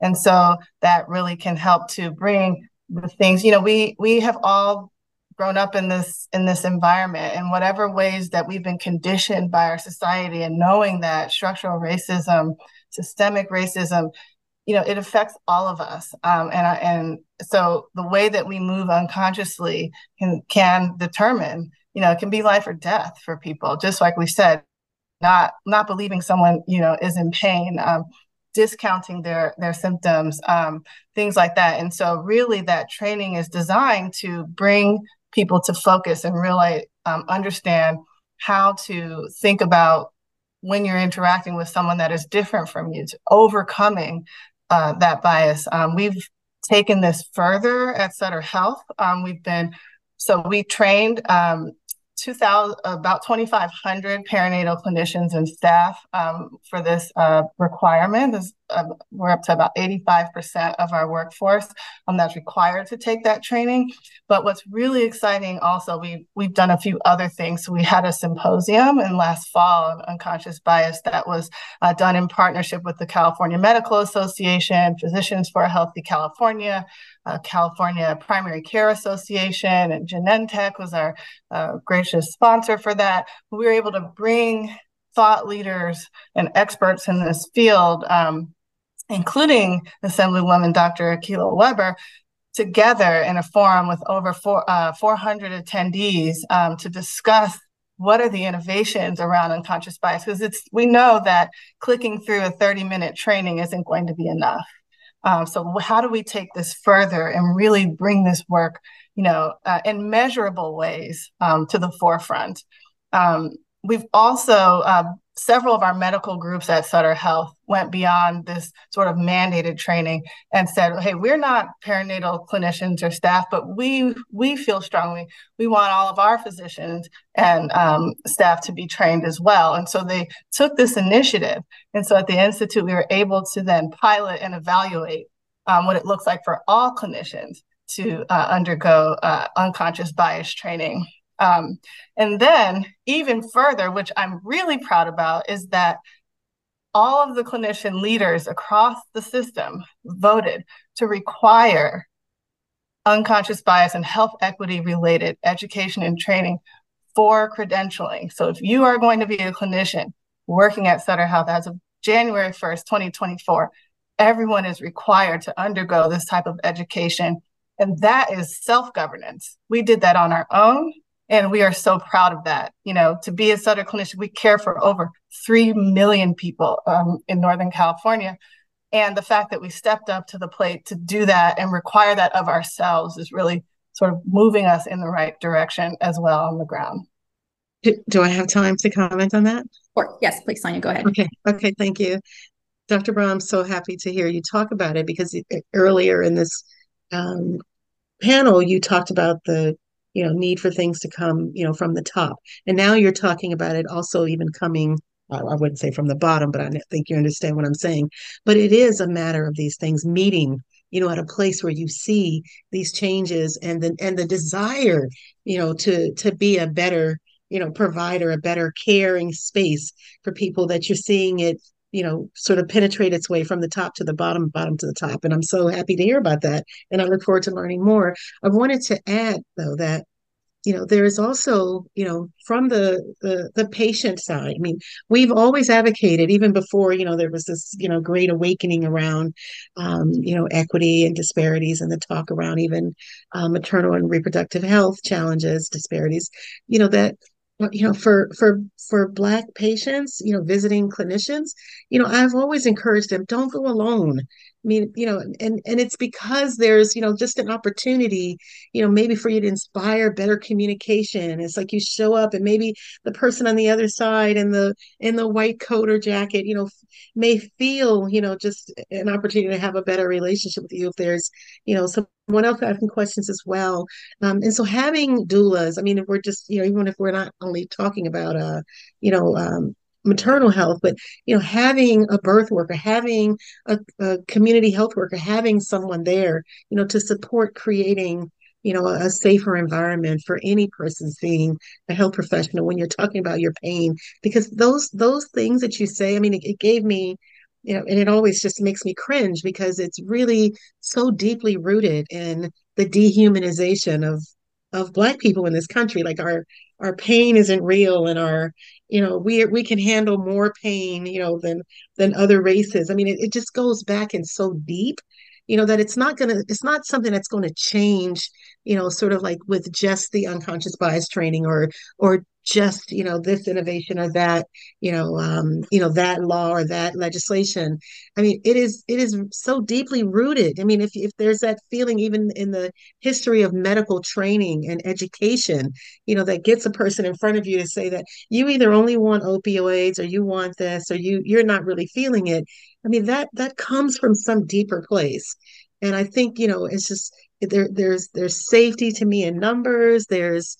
And so that really can help to bring the things, you know, we we have all grown up in this in this environment in whatever ways that we've been conditioned by our society and knowing that structural racism, systemic racism, you know, it affects all of us. Um, and and so the way that we move unconsciously can can determine, you know, it can be life or death for people. Just like we said, not not believing someone, you know, is in pain. Um, discounting their their symptoms um, things like that and so really that training is designed to bring people to focus and really um, understand how to think about when you're interacting with someone that is different from you to overcoming uh, that bias um, we've taken this further at Sutter Health. Um, we've been so we trained um, 2000 about 2500 perinatal clinicians and staff um, for this uh, requirement. This, we're up to about 85% of our workforce um, that's required to take that training but what's really exciting also we, we've done a few other things so we had a symposium in last fall on unconscious bias that was uh, done in partnership with the california medical association physicians for a healthy california uh, California Primary Care Association, and Genentech was our uh, gracious sponsor for that. We were able to bring thought leaders and experts in this field, um, including Assemblywoman Dr. Akilah Weber, together in a forum with over four, uh, 400 attendees um, to discuss what are the innovations around unconscious bias because it's we know that clicking through a 30 minute training isn't going to be enough um, so how do we take this further and really bring this work, you know, uh, in measurable ways um, to the forefront? Um, we've also uh, several of our medical groups at Sutter Health went beyond this sort of mandated training and said, "Hey, we're not perinatal clinicians or staff, but we we feel strongly we want all of our physicians and um, staff to be trained as well." And so they took this initiative, and so at the institute, we were able to then pilot and evaluate um, what it looks like for all clinicians to uh, undergo uh, unconscious bias training. Um, and then, even further, which I'm really proud about, is that all of the clinician leaders across the system voted to require unconscious bias and health equity related education and training for credentialing. So, if you are going to be a clinician working at Sutter Health as of January 1st, 2024, everyone is required to undergo this type of education. And that is self governance. We did that on our own. And we are so proud of that. You know, to be a Sutter clinician, we care for over 3 million people um, in Northern California. And the fact that we stepped up to the plate to do that and require that of ourselves is really sort of moving us in the right direction as well on the ground. Do, do I have time to comment on that? Or yes, please, Sonya, go ahead. Okay. Okay. Thank you. Dr. Brown, I'm so happy to hear you talk about it because earlier in this um, panel, you talked about the you know need for things to come you know from the top and now you're talking about it also even coming I wouldn't say from the bottom, but I think you understand what I'm saying. But it is a matter of these things meeting, you know, at a place where you see these changes and the and the desire, you know, to to be a better, you know, provider, a better caring space for people that you're seeing it, you know, sort of penetrate its way from the top to the bottom, bottom to the top. And I'm so happy to hear about that. And I look forward to learning more. I wanted to add though that you know there is also you know from the, the the patient side i mean we've always advocated even before you know there was this you know great awakening around um, you know equity and disparities and the talk around even uh, maternal and reproductive health challenges disparities you know that you know for for for black patients you know visiting clinicians you know i've always encouraged them don't go alone mean, you know, and and it's because there's, you know, just an opportunity, you know, maybe for you to inspire better communication. It's like you show up and maybe the person on the other side in the in the white coat or jacket, you know, may feel, you know, just an opportunity to have a better relationship with you if there's, you know, someone else asking questions as well. Um, and so having doulas, I mean, if we're just, you know, even if we're not only talking about uh, you know, um, maternal health, but you know, having a birth worker, having a, a community health worker, having someone there, you know, to support creating you know a, safer environment for any person seeing a health professional when you're talking about your pain because those those things that you say i mean it, it gave me you know and it always just makes me cringe because it's really so deeply rooted in the dehumanization of of black people in this country like our our pain isn't real and our you know we we can handle more pain you know than than other races. I mean it, it just goes back and so deep you know that it's not going to it's not something that's going to change you know sort of like with just the unconscious bias training or or just you know this innovation or that you know um you know that law or that legislation. I mean it is it is so deeply rooted. I mean if if there's that feeling even in the history of medical training and education you know that gets a person in front of you to say that you either only want opioids or you want this or you you're not really feeling it. I mean that that comes from some deeper place. And I think, you know, it's just there there's there's safety to me in numbers, there's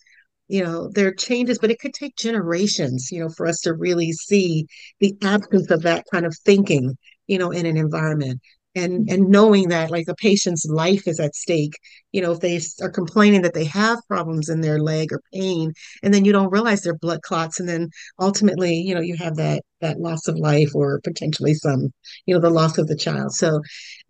you know, there are changes, but it could take generations, you know, for us to really see the absence of that kind of thinking, you know, in an environment. And mm-hmm. and knowing that like a patient's life is at stake you know if they are complaining that they have problems in their leg or pain and then you don't realize they're blood clots and then ultimately you know you have that that loss of life or potentially some you know the loss of the child. So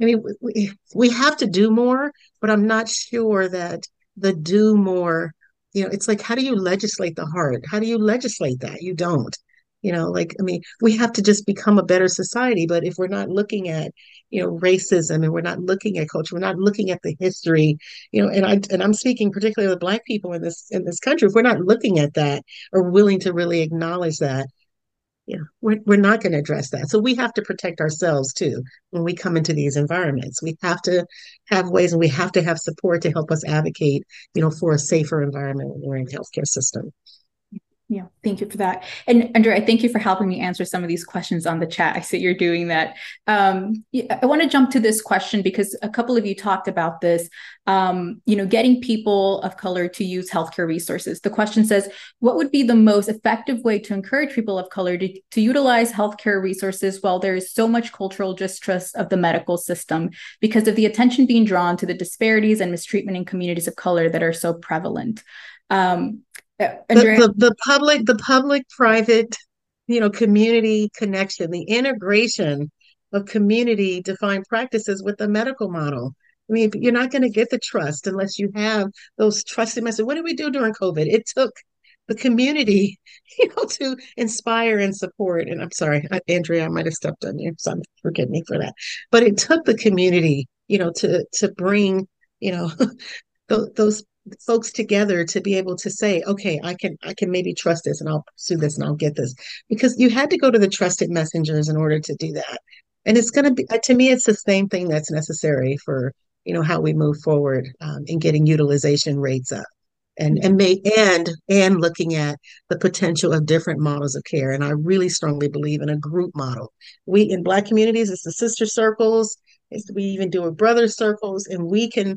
i mean we, we have to do more but i'm not sure that the do more you know it's like how do you legislate the heart? How do you legislate that? You don't you know like i mean we have to just become a better society but if we're not looking at you know racism and we're not looking at culture we're not looking at the history you know and i and i'm speaking particularly with black people in this in this country if we're not looking at that or willing to really acknowledge that know we're, we're not going to address that. So we have to protect ourselves too when we come into these environments. We have to have ways and we have to have support to help us advocate you know for a safer environment when we're in healthcare system yeah, thank you for that. And Andrea, thank you for helping me answer some of these questions on the chat. I see you're doing that. Um, I want to jump to this question because a couple of you talked about this. Um, you know, getting people of color to use healthcare resources. The question says, what would be the most effective way to encourage people of color to, to utilize healthcare resources while there is so much cultural distrust of the medical system because of the attention being drawn to the disparities and mistreatment in communities of color that are so prevalent? Um, the, the, the public the public private you know community connection the integration of community defined practices with the medical model. I mean you're not going to get the trust unless you have those trusted messages. What did we do during covid? It took the community you know to inspire and support and i'm sorry andrea i might have stepped on you so forgive me for that. But it took the community you know to to bring you know those folks together to be able to say okay i can i can maybe trust this and i'll pursue this and i'll get this. Because you had to go to the trusted messengers in order to do that. And it's going to be to me it's the same thing that's necessary for you know how we move forward um, in getting utilization rates up. And and may and and looking at the potential of different models of care. And i really strongly believe in a group model. We in black communities it's the sister circles. It's, we even do a brother circles. And we can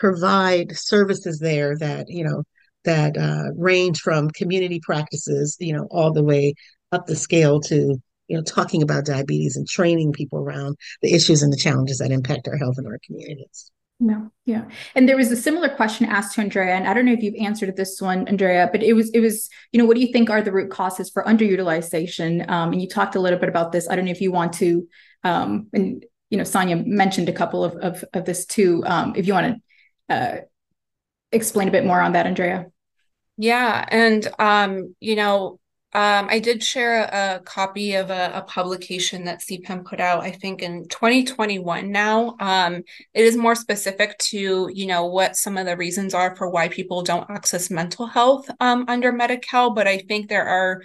provide services there that you know that uh, range from community practices you know all the way up the scale to you know talking about diabetes and training people around the issues and the challenges that impact our health in our communities yeah, yeah. And there was a similar question asked to Andrea, and I don't know if you've answered this one, Andrea, but it was it was, you know, what do you think are the root causes for underutilization? Um, and you talked a little bit about this. I don't know if you want to, um, and you know, Sonya mentioned a couple of of, of this too. Um, if you want to uh, explain a bit more on that, Andrea. Yeah, and um, you know, um, I did share a, a copy of a, a, publication that CPEHN put out, I think in 2021 now. Um, it is more specific to, you know, what some of the reasons are for why people don't access mental health um, under Medi-Cal, but I think there are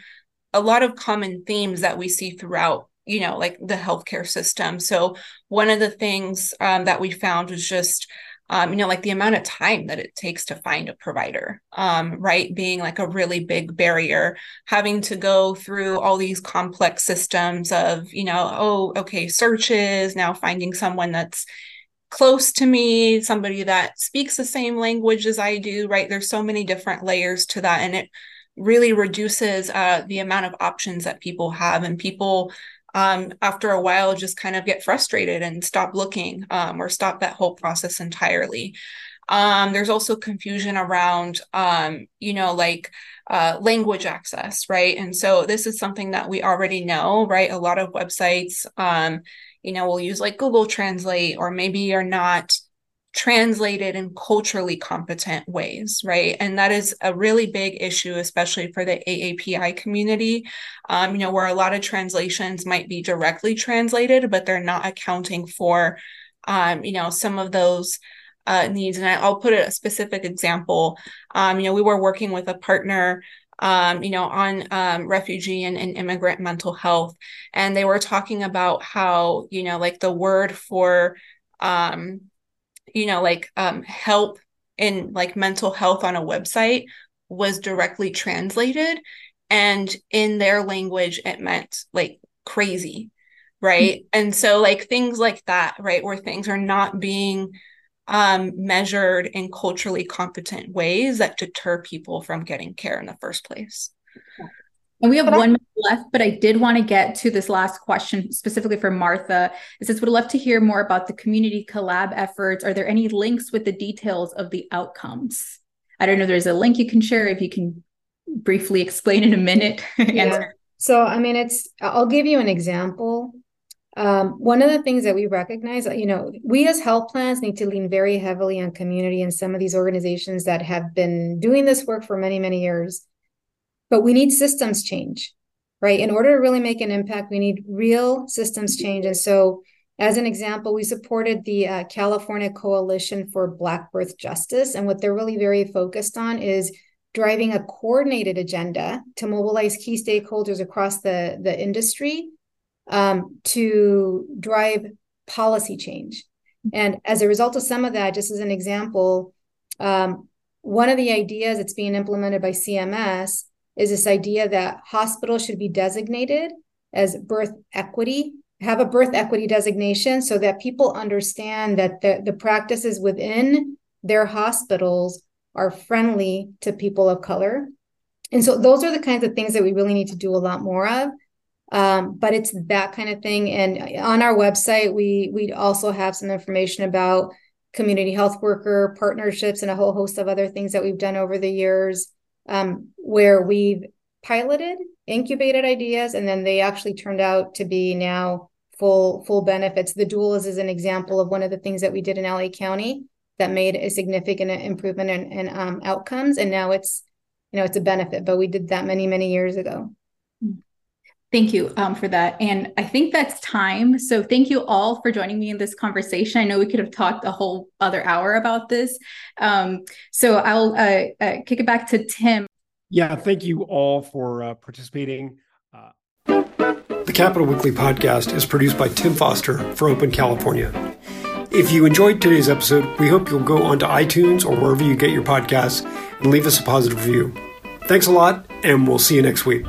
a lot of common themes that we see throughout, you know, like the healthcare system. So one of the things um, that we found was just um, you know, like the amount of time that it takes to find a provider, um, right? Being like a really big barrier, having to go through all these complex systems of, you know, oh, okay, searches, now finding someone that's close to me, somebody that speaks the same language as I do, right? There's so many different layers to that. And it really reduces uh, the amount of options that people have. And people, um, after a while just kind of get frustrated and stop looking um, or stop that whole process entirely. Um, there's also confusion around, um, you know, like uh, language access, right? And so this is something that we already know, right? A lot of websites, um, you know, will use like Google Translate or maybe are not translated in culturally competent ways, right? And that is a really big issue, especially for the AAPI community, um, you know, where a lot of translations might be directly translated, but they're not accounting for, um, you know, some of those uh, needs. And I, will put a specific example. Um, you know, we were working with a partner um, you know, on um, refugee and, and, immigrant mental health. And they were talking about how, you know, like the word for um, you know like um, help in like mental health on a website was directly translated and in their language it meant like crazy right? Mm-hmm. and so like things like that right where things are not being um, measured in culturally competent ways that deter people from getting care in the first place and we have but one minute left, but I did want to get to this last question specifically for Martha. It says, would love to hear more about the community collab efforts. Are there any links with the details of the outcomes? I don't know if there's a link you can share if you can briefly explain in a minute. yeah. So, I mean, it's, I'll give you an example. Um, one of the things that we recognize, you know, we as health plans need to lean very heavily on community and some of these organizations that have been doing this work for many, many years. But we need systems change, right? In order to really make an impact, we need real systems change. And so, as an example, we supported the uh, California Coalition for Black Birth Justice. And what they're really very focused on is driving a coordinated agenda to mobilize key stakeholders across the, the industry um, to drive policy change. And as a result of some of that, just as an example, um, one of the ideas that's being implemented by CMS is this idea that hospitals should be designated as birth equity, have a birth equity designation so that people understand that the, the practices within their hospitals are friendly to people of color. And so those are the kinds of things that we really need to do a lot more of. Um, but it's that kind of thing. And on our website, we we also have some information about community health worker partnerships and a whole host of other things that we've done over the years, um, where we've piloted, incubated ideas, and then they actually turned out to be now full full benefits. The doulas is an example of one of the things that we did in LA County that made a significant improvement in, in um, outcomes, and now it's you know it's a benefit. But we did that many many years ago. Thank you um, for that. And I think that's time. So thank you all for joining me in this conversation. I know we could have talked a whole other hour about this. Um, so I'll uh, uh, kick it back to Tim. Yeah, thank you all for uh, participating. Uh, the Capitol Weekly podcast is produced by Tim Foster for Open California. If you enjoyed today's episode, we hope you'll go onto iTunes or wherever you get your podcasts and leave us a positive review. Thanks a lot, and we'll see you next week.